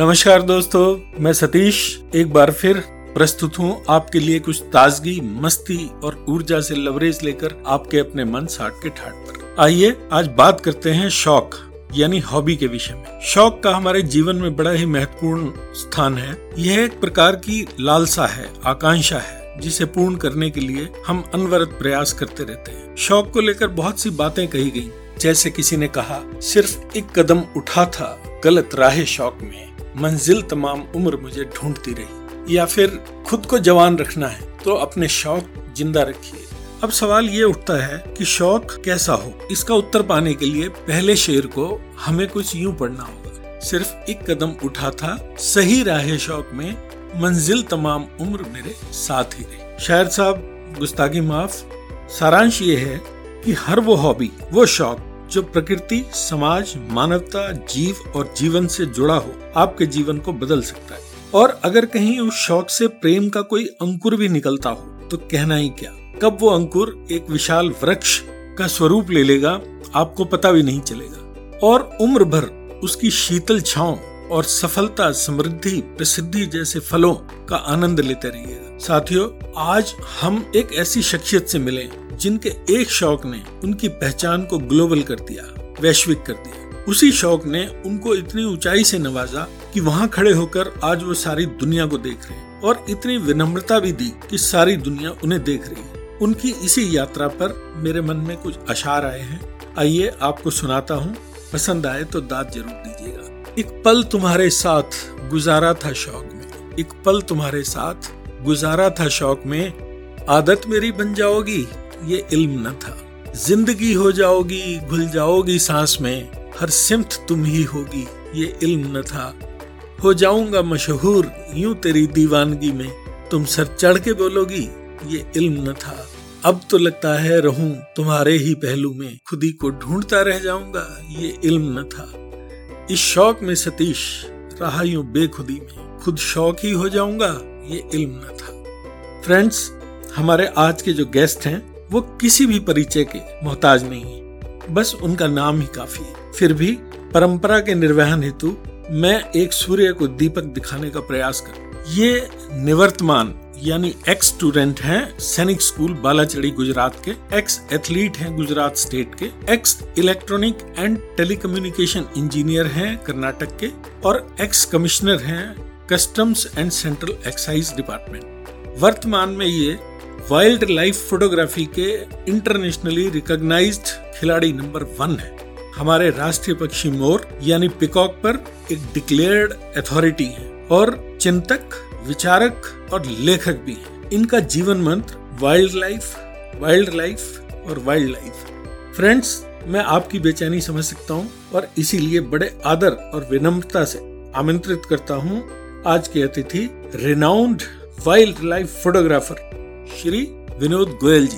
नमस्कार दोस्तों, मैं सतीश। एक बार फिर प्रस्तुत हूँ आपके लिए कुछ ताजगी, मस्ती और ऊर्जा से लवरेज लेकर आपके अपने मन साठ के ठाट पर। आइए, आज बात करते हैं शौक, यानी हॉबी के विषय में। शौक का हमारे जीवन में बड़ा ही महत्वपूर्ण स्थान है। यह एक प्रकार की लालसा है, आकांक्षा है, जिसे पूर्ण करने के लिए हम अनवरत प्रयास करते रहते हैं। शौक को लेकर बहुत सी बातें कही गई। जैसे किसी ने कहा, सिर्फ़ एक कदम उठा था, गलत राह शौक में। मंजिल तमाम उम्र मुझे ढूंढती रही, या फिर खुद को जवान रखना है तो अपने शौक ज़िंदा रखिए। अब सवाल ये उठता है कि शौक कैसा हो? इसका उत्तर पाने के लिए पहले शेर को हमें कुछ यूँ पढ़ना होगा। सिर्फ़ एक कदम उठा था, सही राह शौक में मंजिल तमाम उम्र मेरे साथ ही रही। शायर साहब, गुस्ताखी माफ़। सारांश ये है कि हर वो हॉबी, वो शौक जो प्रकृति, समाज, मानवता, जीव और जीवन से जुड़ा हो, आपके जीवन को बदल सकता है। और अगर कहीं उस शौक से प्रेम का कोई अंकुर भी निकलता हो तो कहना ही क्या? कब वो अंकुर एक विशाल वृक्ष का स्वरूप ले लेगा, आपको पता भी नहीं चलेगा। और उम्र भर उसकी शीतल छाव और सफलता, समृद्धि, प्रसिद्धि जैसे फलों का आनंद लेते रहिएगा। साथियों, आज हम एक ऐसी शख्सियत से मिले जिनके एक शौक ने उनकी पहचान को ग्लोबल कर दिया, वैश्विक कर दिया। उसी शौक ने उनको इतनी ऊंचाई से नवाजा कि वहाँ खड़े होकर आज वो सारी दुनिया को देख रहे और इतनी विनम्रता भी दी कि सारी दुनिया उन्हें देख रही है। उनकी इसी यात्रा पर मेरे मन में कुछ अशार आए हैं। आइए आपको सुनाता हूँ। पसंद आए तो दाद ज़रूर दीजिएगा। एक पल तुम्हारे साथ गुजारा था शौक में। एक पल तुम्हारे साथ गुजारा था शौक में। आदत मेरी बन जाओगी ये इल्म न था। ज़िंदगी हो जाओगी, घुल जाओगी सांस में, हर सिमत तुम ही होगी, ये इल्म न था। हो जाऊँगा मशहूर, यूँ तेरी दीवानगी में, तुम सर चढ़ के बोलोगी, ये इल्म न था। अब तो लगता है रहूँ तुम्हारे ही पहलू में, खुदी को ढूंढता रह जाऊँगा, ये इल्म न था। इस शौक में सतीश रहा यूँ बेखुदी में, खुद शौक ही हो जाऊँगा, ये इल्म न था। फ्रेंड्स, हमारे आज के जो गेस्ट हैं वो किसी भी परिचय के मोहताज नहीं है। बस उनका नाम ही काफ़ी है। फिर भी परंपरा के निर्वहन हेतु मैं एक सूर्य को दीपक दिखाने का प्रयास कर ये निवर्तमान यानी एक्स स्टूडेंट हैं सैनिक स्कूल बालाचड़ी गुजरात के एक्स एथलीट हैं गुजरात स्टेट के ex electronic and telecommunication engineer हैं कर्नाटक के और एक्स कमिश्नर हैं customs and central excise department वर्तमान में ये वाइल्ड लाइफ फोटोग्राफी के इंटरनेशनली रिकॉग्नाइज्ड खिलाड़ी नंबर वन है। हमारे राष्ट्रीय पक्षी मोर, यानी पिकॉक पर एक डिक्लेयर्ड अथॉरिटी है और चिंतक, विचारक और लेखक भी है। इनका जीवन मंत्र वाइल्ड लाइफ वाइल्ड लाइफ और वाइल्ड लाइफ फ्रेंड्स, मैं आपकी बेचैनी समझ सकता हूँ और इसीलिए बड़े आदर और विनम्रता से आमंत्रित करता हूँ। आज के अतिथि renowned wildlife photographer Shri Vinod Goyal ji.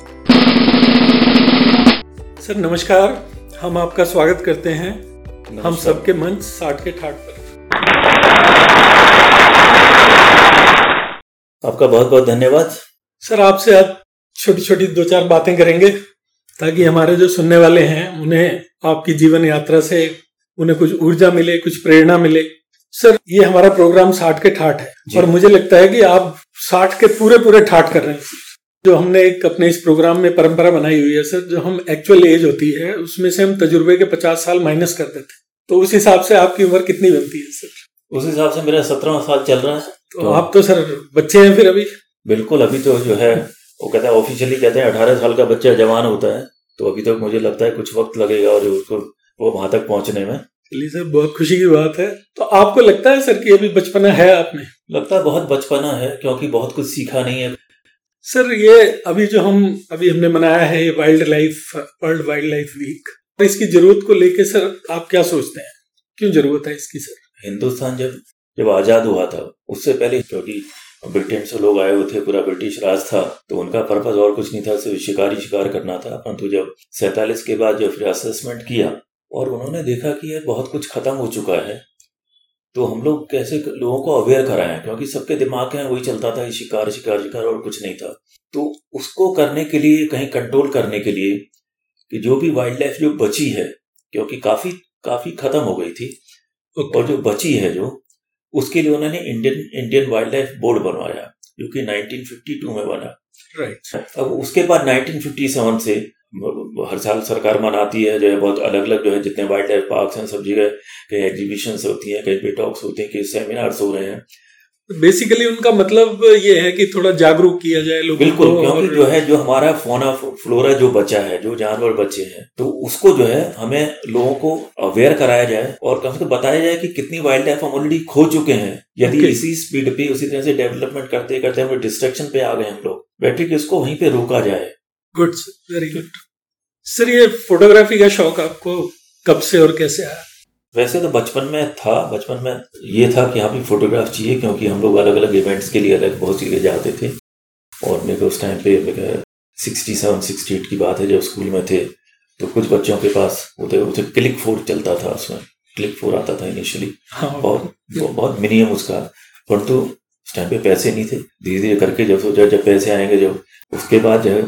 Sir नमस्कार। हम आपका स्वागत करते हैं। हम सबके मंच साठ के ठाट पर। आपका बहुत बहुत धन्यवाद। सर आपसे आज छोटी छोटी दो चार बातें करेंगे ताकि हमारे जो सुनने वाले हैं उन्हें आपकी जीवन यात्रा से उन्हें कुछ ऊर्जा मिले कुछ प्रेरणा मिले। सर ये हमारा प्रोग्राम साठ के ठाठ है। और मुझे लगता है कि आप साठ के पूरे पूरे ठाठ कर रहे हैं। जो हमने एक अपने इस प्रोग्राम में परंपरा बनाई हुई है सर जो हम एक्चुअल एज होती है उसमें से हम तजुर्बे के पचास साल माइनस कर देते हैं। तो उस हिसाब से आपकी उम्र कितनी बनती है सर? उस हिसाब से मेरा सत्रह साल चल रहा है। तो, तो आप तो सर बच्चे हैं फिर अभी? बिल्कुल अभी तो जो है वो कहते हैं ऑफिशियली कहते हैं अठारह साल का बच्चा जवान होता है। तो अभी तक तो मुझे लगता है कुछ वक्त लगेगा और उसको वो वहाँ तक पहुँचने में। चलिए सर बहुत खुशी की बात है। तो आपको लगता है सर कि अभी बचपना है आप में लगता है बहुत बचपना है क्योंकि बहुत कुछ सीखा नहीं है। सर ये अभी जो हम अभी हमने मनाया है ये wildlife world wildlife week इसकी ज़रूरत को लेके सर आप क्या सोचते हैं? क्यों ज़रूरत है इसकी सर? हिंदुस्तान जब जब आज़ाद हुआ था उससे पहले क्योंकि ब्रिटेन से लोग आए हुए थे पूरा ब्रिटिश राज था तो उनका पर्पज और कुछ नहीं था सिर्फ़ शिकारी शिकार करना था। परंतु जब सैतालीस के बाद जब फिर असेसमेंट किया और उन्होंने देखा कि ये बहुत कुछ खत्म हो चुका है। तो हम लोग कैसे लोगों को अवेयर कराएँ? क्योंकि सबके दिमाग में वही चलता था शिकार शिकार शिकार और कुछ नहीं था। तो उसको करने के लिए कहीं कंट्रोल करने के लिए कि जो भी वाइल्ड लाइफ जो बची है क्योंकि काफ़ी काफ़ी खत्म हो गई थी okay. और जो बची है जो उसके लिए उन्होंने Indian Indian wildlife board बनवाया जो कि 1952 में बना। राइट अब उसके बाद 1957 से हर साल सरकार मनाती है जो है बहुत अलग अलग जो है जितने वाइल्ड लाइफ पार्क हैं सब जगह कहीं एग्जीबिशन होती हैं कहीं पे टॉक्स होते हैं कहीं सेमिनार्स हो रहे हैं। बेसिकली उनका मतलब ये है कि थोड़ा जागरूक किया जाए लोगों बिल्कुल क्योंकि जो है जो हमारा फोना फ्लोरा जो बचा है जो जानवर बचे हैं तो उसको जो है हमें लोगों को अवेयर कराया जाए और कम से कम बताया जाए कि कितनी वाइल्ड लाइफ हम ऑलरेडी खो चुके हैं। यदि okay. इसी स्पीड पे उसी तरह से डेवलपमेंट करते करते हम डिस्ट्रक्शन पे आ गए हम लोग बैटरी के उसको वहीं पे रोका जाए। गुड वेरी गुड सर ये फोटोग्राफी का शौक आपको कब से और कैसे आया? वैसे तो बचपन में था बचपन में ये था कि हाँ भी फोटोग्राफ चाहिए क्योंकि हम लोग अलग अलग इवेंट्स के लिए अलग बहुत चीज़ें जाते थे। और मेरे को उस टाइम पे सिक्सटी सेवन सिक्सटी एट की बात है जब स्कूल में थे तो कुछ बच्चों के पास होते उसे क्लिक फोर चलता था उसमें। क्लिक फोर आता था इनिशियली हाँ, और बहुत मिनिमम उसका। परंतु उस टाइम पे पैसे नहीं थे। धीरे धीरे करके जब सोचा जब पैसे आएँगे जब उसके बाद जो है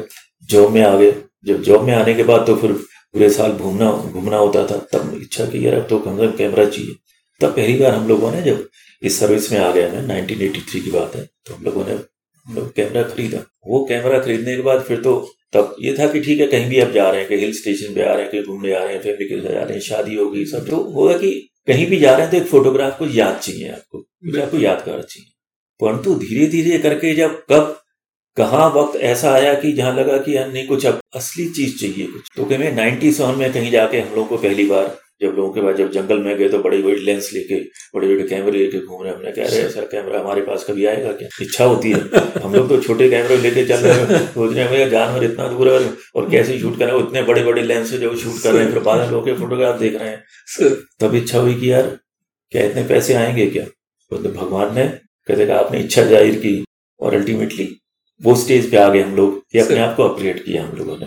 जॉब में आ गए जब जॉब में आने के बाद तो फिर पूरे साल घूमना घूमना होता था तब इच्छा की यार अब तो कम से कम कैमरा चाहिए। तब पहली बार हम लोगों ने जब इस सर्विस में आ गए मैं 1983 की बात है तो हम लोगों ने हम लोग कैमरा खरीदा। वो कैमरा खरीदने के बाद फिर तो तब ये था कि ठीक है कहीं भी आप जा रहे हैं कहीं हिल स्टेशन पे आ रहे हैं कहीं घूमने आ रहे हैं फैमिली के साथ जा रहे हैं शादी होगी सब तो होगा कि कहीं भी जा रहे हैं तो एक फोटोग्राफ को याद चाहिए आपको आपको यादगार चाहिए। परंतु धीरे धीरे करके जब कब कहा वक्त ऐसा आया कि जहाँ लगा कि यार नहीं कुछ अब असली चीज़ चाहिए कुछ? तो कहीं नाइनटी सेवन में कहीं जाके हम लोग को पहली बार जब लोगों के बाद जब जंगल में गए तो बड़े बड़े लेंस लेके बड़े बड़े कैमरे लेके घूम रहे हमने कह रहे हैं सर कैमरा हमारे पास कभी आएगा क्या? इच्छा होती है। हम लोग तो छोटे कैमरे लेके चल रहे हैं। सोच रहे हैं जानवर इतना दूर है और कैसे शूट कर रहे हैं? इतने बड़े बड़े लेंस से जो शूट कर रहे हैं। फिर बाद में लोग फोटोग्राफ देख रहे हैं। तब इच्छा हुई कि यार क्या इतने पैसे आएँगे क्या? भगवान ने कहते आपने इच्छा ज़ाहिर की और अल्टीमेटली वो स्टेज पे आ गए हम लोग कि अपने आप को अपग्रेड किया हम लोगों ने।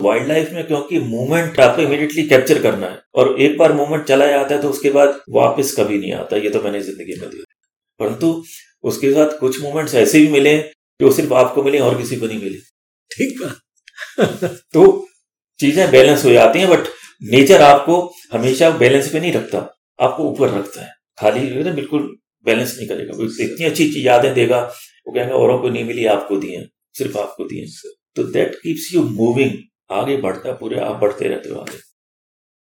वाइल्ड लाइफ में क्योंकि मूवमेंट आपको इमीडिएटली कैप्चर करना है और एक बार मूवमेंट चला जाता है तो उसके बाद वापस कभी नहीं आता ये तो मैंने ज़िंदगी में दिया परंतु उसके साथ कुछ मूवमेंट्स ऐसे भी मिले जो सिर्फ़ आपको मिले और किसी को नहीं मिले। ठीक बात। तो चीज़ें बैलेंस हो जाती हैं बट नेचर आपको हमेशा बैलेंस पे नहीं रखता आपको ऊपर रखता है। खाली बिल्कुल बैलेंस नहीं करेगा। इतनी अच्छी चीज़ यादें देगा वो कहेंगे औरों को नहीं मिली आपको दिए सिर्फ़ आपको दिए तो दैट कीप्स यू मूविंग आगे बढ़ता पूरे आप बढ़ते रहते हो आगे।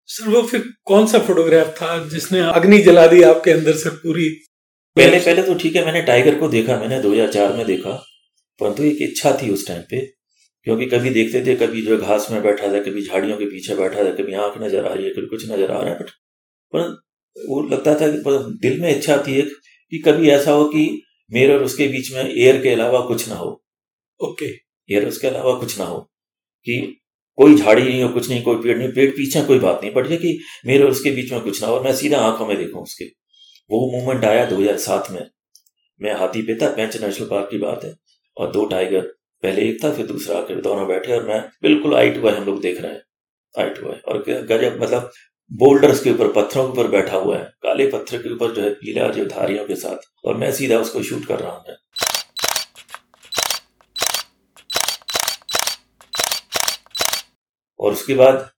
सर वो फिर कौन सा फोटोग्राफ था जिसने अग्नि जला दी आपके अंदर से पूरी? पहले पहले तो ठीक है मैंने टाइगर को देखा मैंने 2004 में देखा परंतु एक इच्छा थी उस टाइम पे क्योंकि कभी देखते थे कभी जो घास में बैठा था कभी झाड़ियों के पीछे बैठा था कभी आँख नज़र आ रही है कभी कुछ नज़र आ रहा है बट पर वो लगता था कि दिल में इच्छा थी एक कि कभी ऐसा हो कि मेरे और उसके बीच में एयर के अलावा कुछ ना हो। ओके। एयर उसके अलावा कुछ ना हो। कि कोई झाड़ी नहीं हो कुछ नहीं कोई पेड़ नहीं पेड़ पीछे कोई बात नहीं पड़ कि मेरे और उसके बीच में कुछ ना हो और मैं सीधा आँखों में देखूँ उसके। वो मूवमेंट आया 2007 में। मैं हाथी पे था पेंच नेशनल पार्क की बात है और दो टाइगर पहले एक था फिर दूसरा आकर दोनों बैठे और मैं बिल्कुल आइट हुआ हम लोग देख रहे हैं। आइट हुआ है और गजब मतलब बोल्डर्स के ऊपर, पत्थरों के ऊपर बैठा हुआ है। काले पत्थर के ऊपर जो है पीला जो धारियों के साथ। और मैं सीधा उसको शूट कर रहा हूँ। और उसके बाद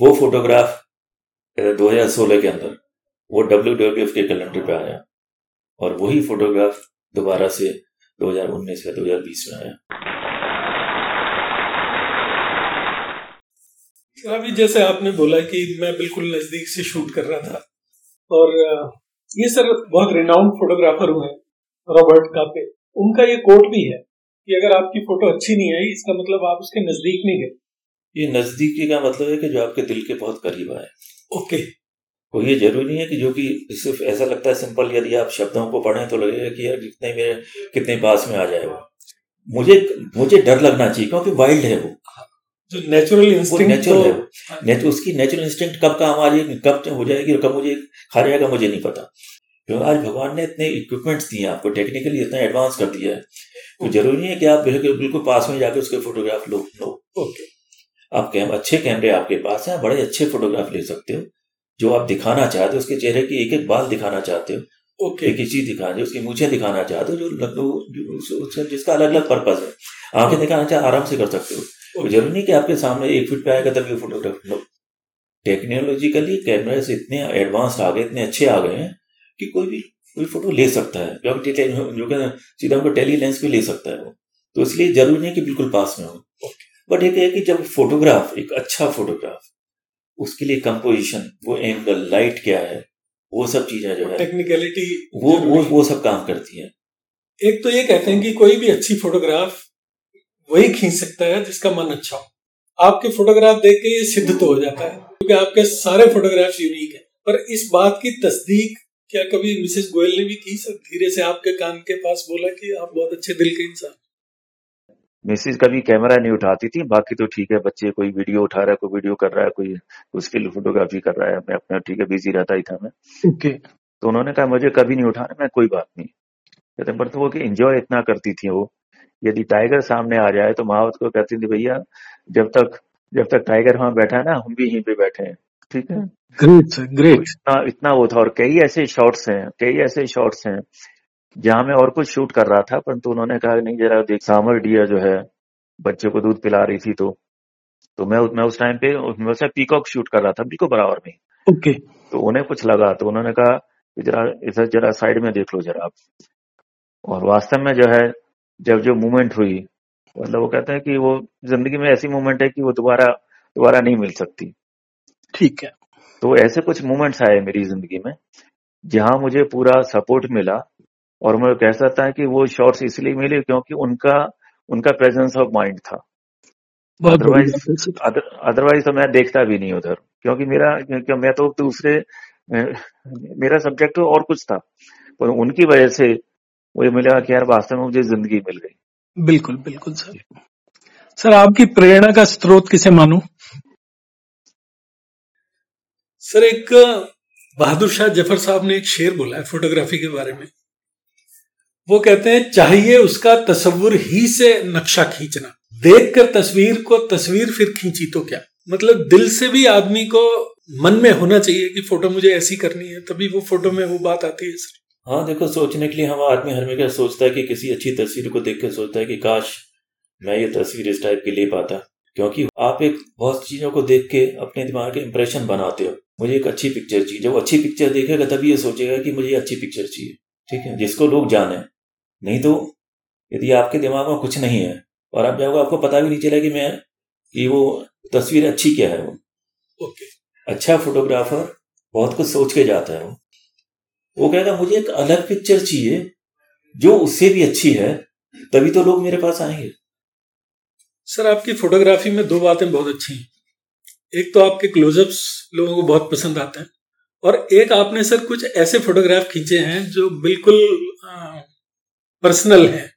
वो फोटोग्राफ 2016 के अंदर, वो डब्ल्यू डब्ल्यू एफ़ के कैलेंडर पे आया। और वही फोटोग्राफ दोबारा से 2019 या 2020 में आया। अभी जैसे आपने बोला कि मैं बिल्कुल नज़दीक से शूट कर रहा था और ये सर बहुत रिनाउंड फोटोग्राफर हुए रॉबर्ट कापे उनका ये कोट भी है कि अगर आपकी फ़ोटो अच्छी नहीं आई इसका मतलब आप उसके नज़दीक नहीं गए। ये नजदीकी का मतलब है कि जो आपके दिल के बहुत करीब आए। ओके वो ये ज़रूरी नहीं है कि जो कि सिर्फ़ ऐसा लगता है सिंपल यदि आप शब्दों को पढ़ें तो लगेगा कि यार कितने मेरे कितने पास में आ जाए वो। मुझे मुझे डर लगना चाहिए क्योंकि वाइल्ड है वो। जो नेचुरल इंस्टिंक्ट है। नेचुरल उसकी नेचुरल इंस्टिंक्ट कब काम आ जाएगी कब हो जाएगी और कब मुझे खा जाएगा मुझे नहीं पता। क्योंकि आज भगवान ने इतने इक्विपमेंट्स दिए आपको टेक्निकली इतना एडवांस कर दिया है। तो ज़रूरी नहीं है कि आप बिल्कुल बिल्कुल पास में जाकर उसके फोटोग्राफ लो लो। ओके आप कैम अच्छे कैमरे आपके पास हैं बड़े अच्छे फोटोग्राफ ले सकते हो। जो आप दिखाना चाहते हो उसके चेहरे की एक एक बाल दिखाना चाहते हो। ओके एक ही चीज़ दिखाना उसकी मूछें दिखाना चाहते हो जो जिसका अलग अलग पर्पज है। आँखें दिखाना चाहे आराम से कर सकते हो। ज़रूरी नहीं कि आपके सामने एक फीट पे आएगा तभी फोटोग्राफ लो। टेक्नोलॉजिकली कैमराज इतने एडवांस आ गए इतने अच्छे आ गए हैं कि कोई भी कोई फ़ोटो ले सकता है। जो जो सीधा उनको टेली लेंस भी ले सकता है वो। तो इसलिए ज़रूरी नहीं कि बिल्कुल पास में हो। बट एक है कि जब फोटोग्राफ एक अच्छा फोटोग्राफ उसके लिए कंपोजिशन वो एंगल लाइट क्या है वो सब चीज़ें जो है टेक्निकलिटी वो वो वो सब काम करती है। एक तो ये कहते हैं कि कोई भी अच्छी फोटोग्राफ वही खींच सकता है जिसका मन अच्छा हो। आपके फोटोग्राफ देख के ये सिद्ध तो हो जाता है क्योंकि आपके सारे फोटोग्राफ्स यूनिक है। पर इस बात की तस्दीक क्या कभी मिसेस गोयल ने भी की सर? धीरे से आपके कान के पास बोला कि आप बहुत अच्छे दिल के इंसान मिसिस कभी कैमरा नहीं उठाती थी? बाकी तो ठीक है बच्चे कोई वीडियो उठा रहा है कोई वीडियो कर रहा है कोई स्टिल फोटोग्राफी कर रहा है मैं अपना ठीक है बिज़ी रहता ही था मैं। ओके। okay. तो उन्होंने कहा मुझे कभी नहीं उठाना मैं कोई बात नहीं। कहते पर तो वो कि इंजॉय इतना करती थी वो। यदि टाइगर सामने आ जाए तो महावत को कहती थी भैया जब तक जब तक टाइगर वहाँ बैठा है ना हम भी यहीं पे बैठे हैं। ठीक है? ग्रेट ग्रेट तो इतना इतना वो था और कई ऐसे शॉट्स हैं कई ऐसे शॉट्स हैं जहाँ मैं और कुछ शूट कर रहा था परंतु उन्होंने कहा नहीं जरा देख सामर डिया जो है बच्चे को दूध पिला रही थी तो। तो मैं मैं उस टाइम पे वैसे पीकॉक शूट कर रहा था बिल्कुल बराबर में। ओके तो उन्हें कुछ लगा तो उन्होंने कहा जरा इधर जरा साइड में देख लो जरा आप। और वास्तव में जो है जब जो मूवमेंट हुई मतलब वो कहते हैं कि वो ज़िंदगी में ऐसी मूवमेंट है कि वो दोबारा दोबारा नहीं मिल सकती। ठीक है। तो ऐसे कुछ मूवमेंट्स आए मेरी ज़िंदगी में जहाँ मुझे पूरा सपोर्ट मिला और मैं कह सकता है कि वो शॉर्ट्स इसलिए मिले क्योंकि उनका उनका प्रेजेंस ऑफ़ माइंड था। अदरवाइज़ अदरवाइज़ तो मैं देखता भी नहीं उधर क्योंकि मेरा क्योंकि मैं तो दूसरे मेरा सब्जेक्ट और कुछ था पर उनकी वजह से वो मिला कि यार वास्तव में मुझे ज़िंदगी मिल गई। बिल्कुल बिल्कुल सर। सर आपकी प्रेरणा का स्रोत किसे मानू? सर एक बहादुर शाह ज़फ़र साहब ने एक शेर बोला है फोटोग्राफी के बारे में। वो कहते हैं चाहिए उसका तस्वुर ही से नक्शा खींचना। देखकर तस्वीर को तस्वीर फिर खींची तो क्या? मतलब दिल से भी आदमी को मन में होना चाहिए कि फ़ोटो मुझे ऐसी करनी है तभी वो फ़ोटो में वो बात आती है सर। हाँ देखो सोचने के लिए हम आदमी हर हमेशा सोचता है कि किसी अच्छी तस्वीर को देख कर सोचता है कि काश मैं ये तस्वीर इस टाइप की ले पाता। क्योंकि आप एक बहुत चीज़ों को देख के अपने दिमाग के इंप्रेशन बनाते हो। मुझे एक अच्छी पिक्चर चाहिए। जब अच्छी पिक्चर देखेगा तभी ये सोचेगा कि मुझे अच्छी पिक्चर चाहिए। ठीक है? जिसको लोग जाने। नहीं तो यदि आपके दिमाग में कुछ नहीं है और आप जाओगे आपको पता भी नहीं चला कि मैं कि वो तस्वीर अच्छी क्या है वो। ओके। अच्छा फोटोग्राफर बहुत कुछ सोच के जाता है वो। वो कहेगा मुझे एक अलग पिक्चर चाहिए, जो उससे भी अच्छी है, तभी तो लोग मेरे पास आएँगे. सर, आपकी फोटोग्राफी में दो बातें बहुत अच्छी हैं। एक तो आपके क्लोजअप्स लोगों को बहुत पसंद आते हैं, और एक आपने सर कुछ ऐसे फोटोग्राफ खींचे हैं, जो बिल्कुल पर्सनल हैं।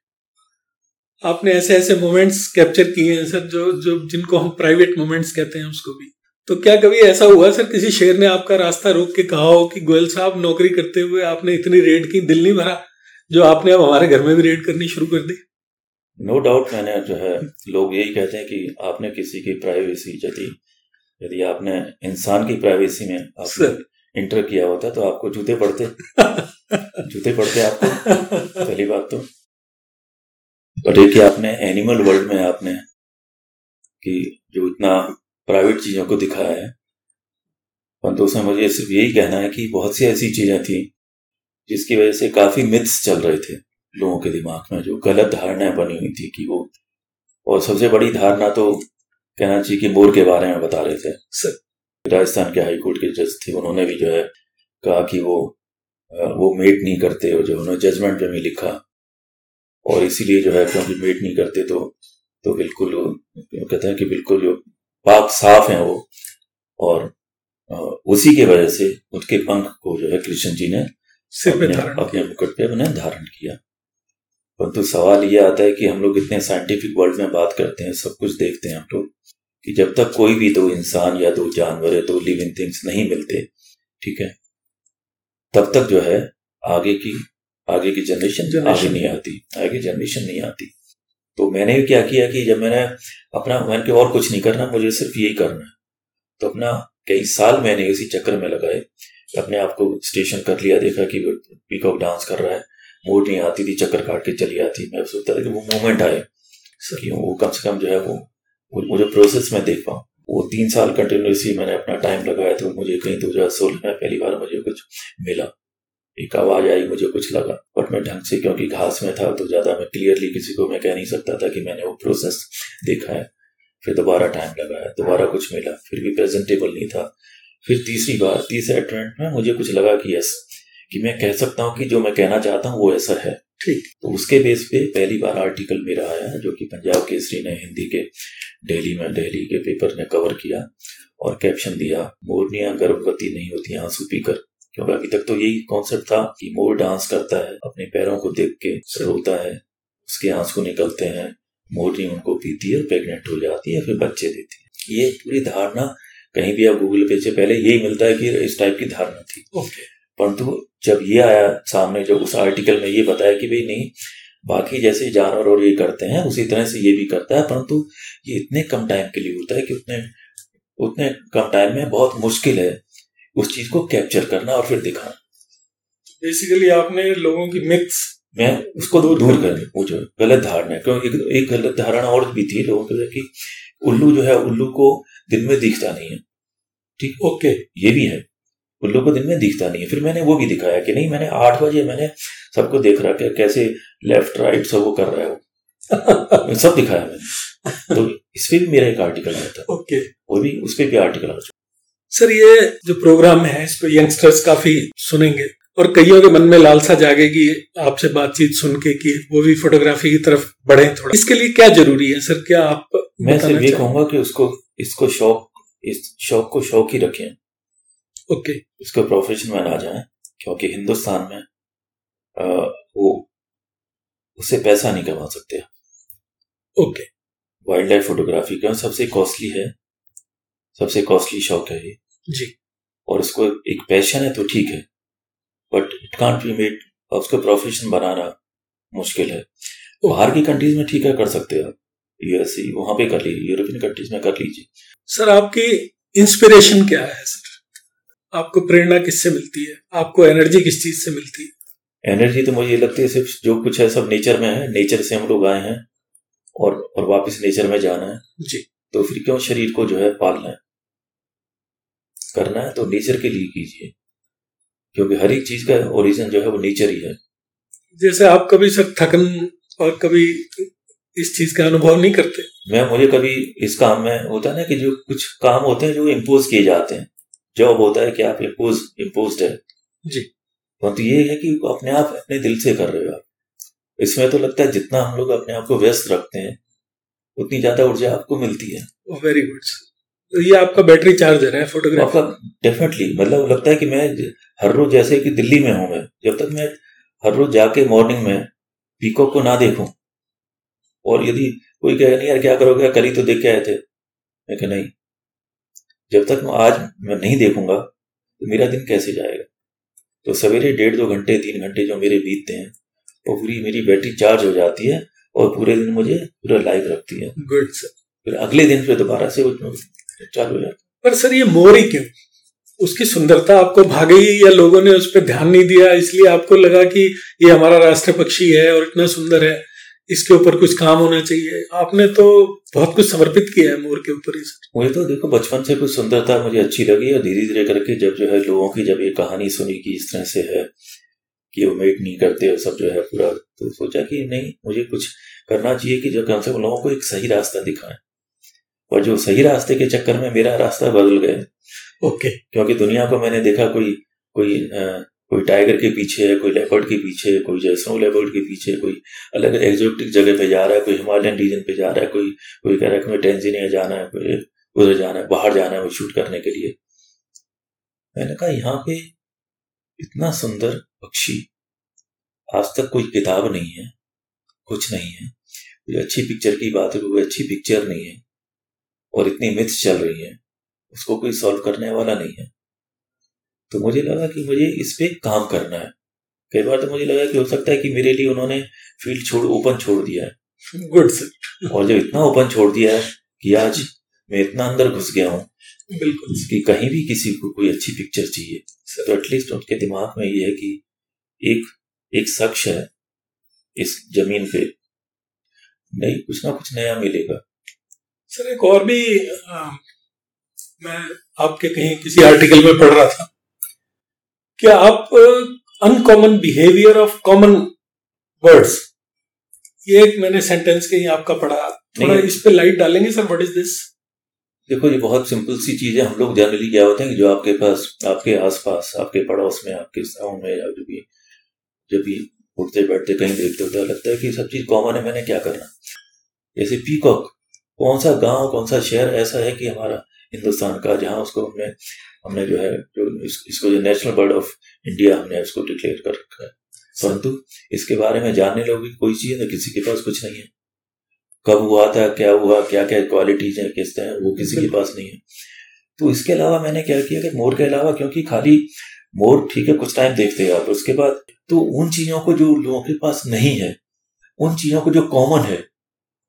आपने ऐसे ऐसे मोमेंट्स कैप्चर किए हैं, सर, जो जो, जिनको हम प्राइवेट मोमेंट्स कहते हैं उसको भी। तो क्या कभी ऐसा हुआ सर किसी शेर ने आपका रास्ता रोक के कहा हो कि गोयल साहब नौकरी करते हुए आपने इतनी रेड की दिल नहीं भरा जो आपने अब हमारे घर में भी रेड करनी शुरू कर दी? नो no डाउट मैंने जो है लोग यही कहते हैं कि आपने किसी की प्राइवेसी यदि यदि आपने इंसान की प्राइवेसी में आपने इंटर किया होता तो आपको जूते पड़ते। जूते पड़ते आपको पहली बात तो। और एक आपने एनिमल वर्ल्ड में आपने कि जो इतना प्राइवेट चीज़ों को दिखाया है। परंतु उसमें मुझे सिर्फ़ यही कहना है कि बहुत सी ऐसी चीज़ें थी जिसकी वजह से काफ़ी मिथ्स चल रहे थे लोगों के दिमाग में, जो गलत धारणाएँ बनी हुई थी कि वो। और सबसे बड़ी धारणा तो कहना चाहिए कि मोर के बारे में बता रहे थे। राजस्थान के हाईकोर्ट के जज थे, उन्होंने भी जो है कहा कि वो वो मेट नहीं करते और जो उन्होंने जजमेंट में भी लिखा। और इसीलिए जो है क्योंकि मेट नहीं करते तो तो बिल्कुल कहते हैं कि बिल्कुल जो पाक साफ़ है वो और उसी के वजह से उसके पंख को जो है कृष्ण जी ने अपने, अपने मुकुट पे उन्हें धारण किया। परंतु सवाल ये आता है कि हम लोग इतने साइंटिफिक वर्ल्ड में बात करते हैं सब कुछ देखते हैं हम लोग कि जब तक कोई भी दो इंसान या दो जानवर या दो लिविंग थिंग्स नहीं मिलते ठीक है तब तक जो है आगे की आगे की जनरेशन आगे नहीं आती आगे जनरेशन नहीं आती। तो मैंने भी क्या किया कि जब मैंने अपना, मैंने और कुछ नहीं करना, मुझे सिर्फ़ यही करना है। तो अपना कई साल मैंने इसी चक्कर में लगाए, अपने आप को स्टेशन कर लिया, देखा कि पीकॉक डांस कर रहा है मोट नहीं आती थी, चक्कर काट के चली आती मैं सोचता था कि वो मोमेंट आए कि वो कम से कम जो है वो मुझे प्रोसेस में देख पाऊँ। वो तीन साल कंटिन्यूसली मैंने अपना टाइम लगाया तो मुझे कहीं दो हज़ार सोलह में पहली बार मुझे कुछ मिला। एक आवाज़ आई मुझे कुछ लगा। बट मैं ढंग से क्योंकि घास में था तो ज़्यादा मैं क्लियरली किसी को मैं कह नहीं सकता था कि मैंने वो प्रोसेस देखा है। फिर दोबारा टाइम लगाया दोबारा कुछ मिला फिर भी प्रेजेंटेबल नहीं था। फिर तीसरी बार तीसरे अटेम्प्ट में मुझे कुछ लगा कि यस कि मैं कह सकता हूँ कि जो मैं कहना चाहता हूँ वो ऐसा है। ठीक। तो उसके बेस पे पहली बार आर्टिकल मेरा आया जो कि पंजाब केसरी ने हिंदी के दिल्ली में दिल्ली के पेपर ने कवर किया और कैप्शन दिया मोरनिया गर्भवती नहीं होती आँसू पीकर। क्योंकि अभी तक तो यही कॉन्सेप्ट था कि मोर डांस करता है अपने पैरों को देख के रोता है उसके आँसू निकलते हैं मोरनी उनको पीती है प्रेग्नेंट हो जाती है फिर बच्चे देती है। ये पूरी धारणा कहीं भी आप गूगल पे से पहले यही मिलता है कि इस टाइप की धारणा थी। ओके परंतु जब ये आया सामने जो उस आर्टिकल में ये बताया कि भाई नहीं बाकी जैसे जानवर और ये करते हैं उसी तरह से ये भी करता है परंतु ये इतने कम टाइम के लिए होता है कि उतने उतने कम टाइम में बहुत मुश्किल है उस चीज़ को कैप्चर करना और फिर दिखाना। बेसिकली आपने लोगों की मिक्स मैं उसको दूर दूर कर वो जो गलत धारणा है क्योंकि एक, एक गलत धारणा और भी थी लोगों के कि उल्लू जो है उल्लू को दिन में दिखता नहीं है। ठीक? ओके ये भी है। उल्लू को दिन में दिखता नहीं है। फिर मैंने वो भी दिखाया कि नहीं मैंने आठ बजे मैंने सबको देख रहा कि कैसे लेफ़्ट राइट सब वो कर रहा है। वो सब दिखाया मैंने। तो इस पर भी मेरा एक आर्टिकल आया था। Okay okay. वो भी उस पर भी आर्टिकल आ सर ये जो प्रोग्राम है इसको यंगस्टर्स काफ़ी सुनेंगे। और कईयों के मन में लालसा जागेगी आपसे बातचीत सुन के कि वो भी फोटोग्राफी की तरफ़ बढ़े थोड़ा। इसके लिए क्या ज़रूरी है? सर क्या आप मैं सिर्फ़ ये कहूँगा कि उसको इसको शौक इस शौक को शौक ही रखें। ओके। इसको प्रोफेशन में ना जाए क्योंकि हिंदुस्तान में आ, वो उससे पैसा नहीं कमा सकते। ओके। वाइल्ड लाइफ फोटोग्राफी का सबसे कॉस्टली है। सबसे कॉस्टली शौक है ये। जी। और उसको एक पैशन है तो ठीक है but it can't be made उसको प्रोफेशन बनाना मुश्किल है। बाहर की कंट्रीज़ में ठीक है कर सकते हैं आप। यूएसए वहाँ पे कर लीजिए यूरोपियन कंट्रीज़ में कर लीजिए। सर आपकी इंस्पिरेशन क्या है सर? आपको प्रेरणा किससे मिलती है? आपको एनर्जी किस चीज़ से मिलती है? एनर्जी तो मुझे लगती है सिर्फ़ जो कुछ है सब नेचर में है। नेचर से हम लोग आए हैं और और वापस नेचर में जाना है। जी। तो फिर क्यों शरीर को जो है पालना है? करना है तो नेचर के लिए कीजिए। क्योंकि हर एक चीज़ का ओरिजिन जो है वो नेचर ही है। जैसे आप कभी सर थकन और कभी इस चीज़ का अनुभव नहीं करते? मैं मुझे कभी इस काम में होता है ना कि जो कुछ काम होते हैं जो इम्पोज किए जाते हैं। जॉब होता है कि आप इम्पोज इम्पोज है। जी। परंतु ये है कि अपने आप अपने दिल से कर रहे हो आप। इसमें तो लगता है जितना हम लोग अपने आप को व्यस्त रखते हैं उतनी ज़्यादा ऊर्जा आपको मिलती है। वेरी गुड तो ये आपका बैटरी चार्जर है फोटोग्राफर डेफिनेटली मतलब लगता है कि मैं हर रोज जैसे कि दिल्ली में हूँ मैं जब तक मैं हर रोज जाके मॉर्निंग में पीकॉक को ना देखूँ और यदि कोई कहे नहीं यार क्या करोगे? कल ही तो देख के आए थे। मैं कह नहीं। जब तक मैं आज मैं नहीं देखूँगा तो मेरा दिन कैसे जाएगा? तो सवेरे डेढ़ दो घंटे तीन घंटे जो मेरे बीतते हैं वो तो पूरी मेरी बैटरी चार्ज हो जाती है और पूरे दिन मुझे पूरा लाइव रखती है। गुड सर फिर अगले दिन फिर दोबारा से चालू हो पर सर, ये मोर ही क्यों? उसकी सुंदरता आपको भाग या लोगों ने उस पर ध्यान नहीं दिया, इसलिए आपको लगा कि ये हमारा राष्ट्रीय पक्षी है और इतना सुंदर है, इसके ऊपर कुछ काम होना चाहिए। आपने तो बहुत कुछ समर्पित किया है मोर के ऊपर मुझे तो देखो, बचपन से कुछ सुंदरता मुझे अच्छी लगी और धीरे धीरे करके जब जो है लोगों की जब ये कहानी सुनी कि इस तरह से है कि उम्मीद नहीं करते और सब जो है पूरा तो सोचा कि नहीं, मुझे कुछ करना चाहिए कि जो कम से कम लोगों को एक सही रास्ता दिखाए। और जो सही रास्ते के चक्कर में मेरा रास्ता बदल गया। ओके। क्योंकि दुनिया को मैंने देखा कोई कोई आ, कोई टाइगर के पीछे है कोई लेपर्ड के पीछे है कोई जैसो लेपर्ड के पीछे कोई अलग एग्जोटिक जगह पे जा रहा है कोई हिमालयन रीजन पे जा रहा है कोई कोई कह रहा है टेंजिनिया जाना है कोई उधर जाना है बाहर जाना है वो शूट करने के लिए। मैंने कहा यहाँ पे इतना सुंदर पक्षी आज तक कोई किताब नहीं है कुछ नहीं है। कोई अच्छी पिक्चर की बात है कोई अच्छी पिक्चर नहीं है। और इतनी मिथ्स चल रही है उसको कोई सॉल्व करने वाला नहीं है। तो मुझे लगा कि मुझे इस पर काम करना है। कई बार तो मुझे लगा कि हो सकता है कि मेरे लिए उन्होंने फ़ील्ड छोड़ ओपन छोड़ दिया है। गुड सर और जब इतना ओपन छोड़ दिया है कि आज मैं इतना अंदर घुस गया हूँ बिल्कुल कि कहीं भी किसी को कोई अच्छी पिक्चर चाहिए। तो एटलीस्ट उनके दिमाग में ये है कि एक एक शख्स है इस ज़मीन पे। नहीं कुछ ना कुछ नया मिलेगा। सर एक और भी आ, मैं आपके कहीं किसी आर्टिकल में पढ़ रहा था क्या आप uncommon behaviour of common words ये एक मैंने सेंटेंस कहीं आपका पढ़ा। थोड़ा इस पे लाइट डालेंगे सर व्हाट इज़ दिस देखो ये बहुत सिंपल सी चीज़ है। हम लोग जनरली क्या होते हैं कि जो आपके पास आपके आसपास आपके पड़ोस में आपके गाँव में या जो भी जब भी उठते बैठते कहीं देखते होते लगता है कि सब चीज़ कॉमन है मैंने क्या करना? जैसे पीकॉक कौन सा गाँव कौन सा शहर ऐसा है कि हमारा हिंदुस्तान का जहाँ उसको हमने हमने जो है जो इस, इसको जो नेशनल बर्ड ऑफ़ इंडिया हमने उसको डिक्लेयर कर रखा है। परंतु इसके बारे में जानने लोग कोई चीज़ है? किसी के पास कुछ नहीं है। कब हुआ था क्या हुआ क्या क्या क्वालिटीज है किस तरह वो किसी के पास नहीं है। तो इसके अलावा मैंने क्या किया कि मोर के अलावा क्योंकि खाली मोर ठीक है कुछ टाइम देखते हैं आप उसके बाद तो उन चीज़ों को जो लोगों के पास नहीं है उन चीज़ों को जो कॉमन है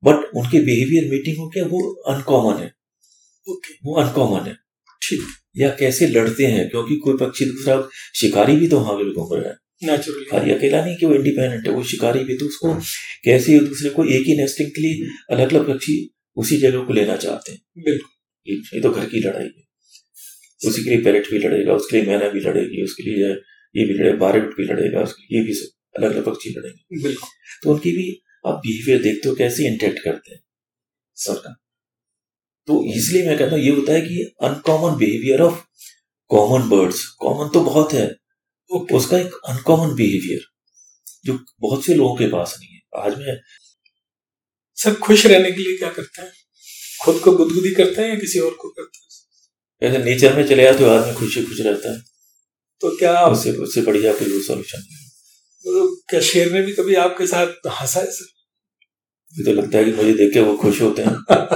बट उनके बिहेवियर मीटिंग हो क्या? वो अनकॉमन है। ओके वो अनकॉमन है। ठीक। या कैसे लड़ते हैं? क्योंकि कोई पक्षी दूसरा शिकारी भी तो वहाँ पर घूम रहा है। नेचुरली अकेला नहीं कि वो इंडिपेंडेंट है वो शिकारी भी तो उसको कैसे एक दूसरे को एक ही नेस्टिंग के लिए अलग अलग पक्षी उसी जगह को लेना चाहते हैं। बिल्कुल। ये तो घर की लड़ाई है। उसी के लिए पैरेट भी लड़ेगा उसके लिए मैना भी लड़ेगी उसके लिए ये भी लड़ेगा बारेट भी लड़ेगा उसके ये भी अलग अलग पक्षी लड़ेंगे। बिल्कुल। तो उनकी भी आप बिहेवियर देखते हो कैसे इंटेक्ट करते हैं? सर का। तो इसलिए मैं कहता हूँ ये होता है कि uncommon behaviour of common birds common तो बहुत है okay. उसका एक अनकॉमन बिहेवियर जो बहुत से लोगों के पास नहीं है। आज मैं सर खुश रहने के लिए क्या करते हैं? खुद को गुदगुदी करते हैं या किसी और को करते हैं? ऐसे नेचर में चले जाते तो आदमी खुशी खुश रहता है। तो क्या उससे उससे बढ़िया कोई सोल्यूशन नहीं तो क्या शेर ने भी कभी आपके साथ हंसा है सर? मुझे तो लगता है कि मुझे देख के वो खुश होते हैं।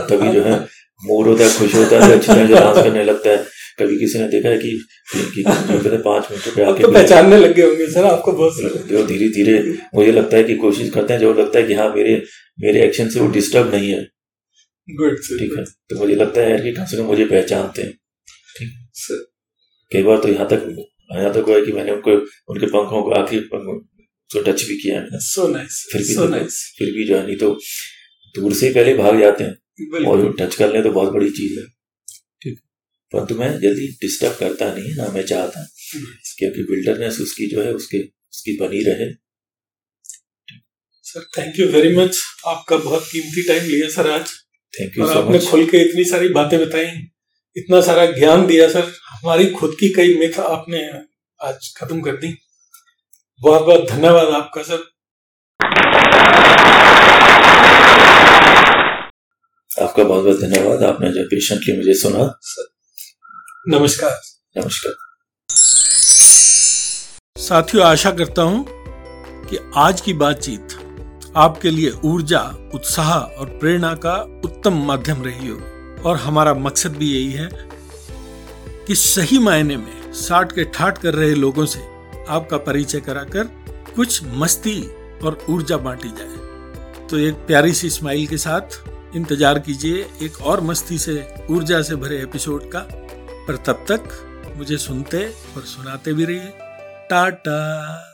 तभी जो है मोर होता है खुश होता है अच्छी तरह डांस करने लगता है। कभी किसी ने देखा है कि कि पाँच मिनट पे आके तो पहचानने लग गए होंगे सर आपको बहुत जो धीरे धीरे मुझे लगता है कि कोशिश करते हैं जो लगता है कि हाँ मेरे मेरे एक्शन से वो डिस्टर्ब नहीं है। गुड ठीक है? तो मुझे लगता है कि कम से कम मुझे पहचानते हैं। ठीक? सर कई बार तो यहाँ तक यहाँ तक हुआ है कि मैंने उनको उनके पंखों को आखिर तो टच भी किया है। सो नाइस फिर भी so nice. फिर भी जो है नहीं तो दूर से पहले भाग जाते हैं। और टच कर ले तो बहुत बड़ी चीज़ है। परंतु मैं जल्दी डिस्टर्ब करता नहीं ना मैं चाहता। क्योंकि बिल्डरनेस उसकी जो है उसके उसकी बनी रहे। Sir thank you very much आपका बहुत कीमती टाइम लिया सर आज। थैंक यू आपने खुल के इतनी सारी बातें बताई। इतना सारा ज्ञान दिया सर हमारी खुद की कई मिथ आपने आज खत्म कर दी। बहुत बहुत धन्यवाद आपका सर। आपका बहुत बहुत धन्यवाद। आपने जो पेशेंटली मुझे सुना सर। नमस्कार। नमस्कार। साथियों आशा करता हूँ कि आज की बातचीत आपके लिए ऊर्जा उत्साह और प्रेरणा का उत्तम माध्यम रही हो और हमारा मकसद भी यही है कि सही मायने में साठ के ठाट कर रहे लोगों से आपका परिचय कराकर कुछ मस्ती और ऊर्जा बांटी जाए। तो एक प्यारी सी स्माइल के साथ इंतज़ार कीजिए एक और मस्ती से, ऊर्जा से भरे एपिसोड का। पर तब तक मुझे सुनते और सुनाते भी रहिए। टाटा!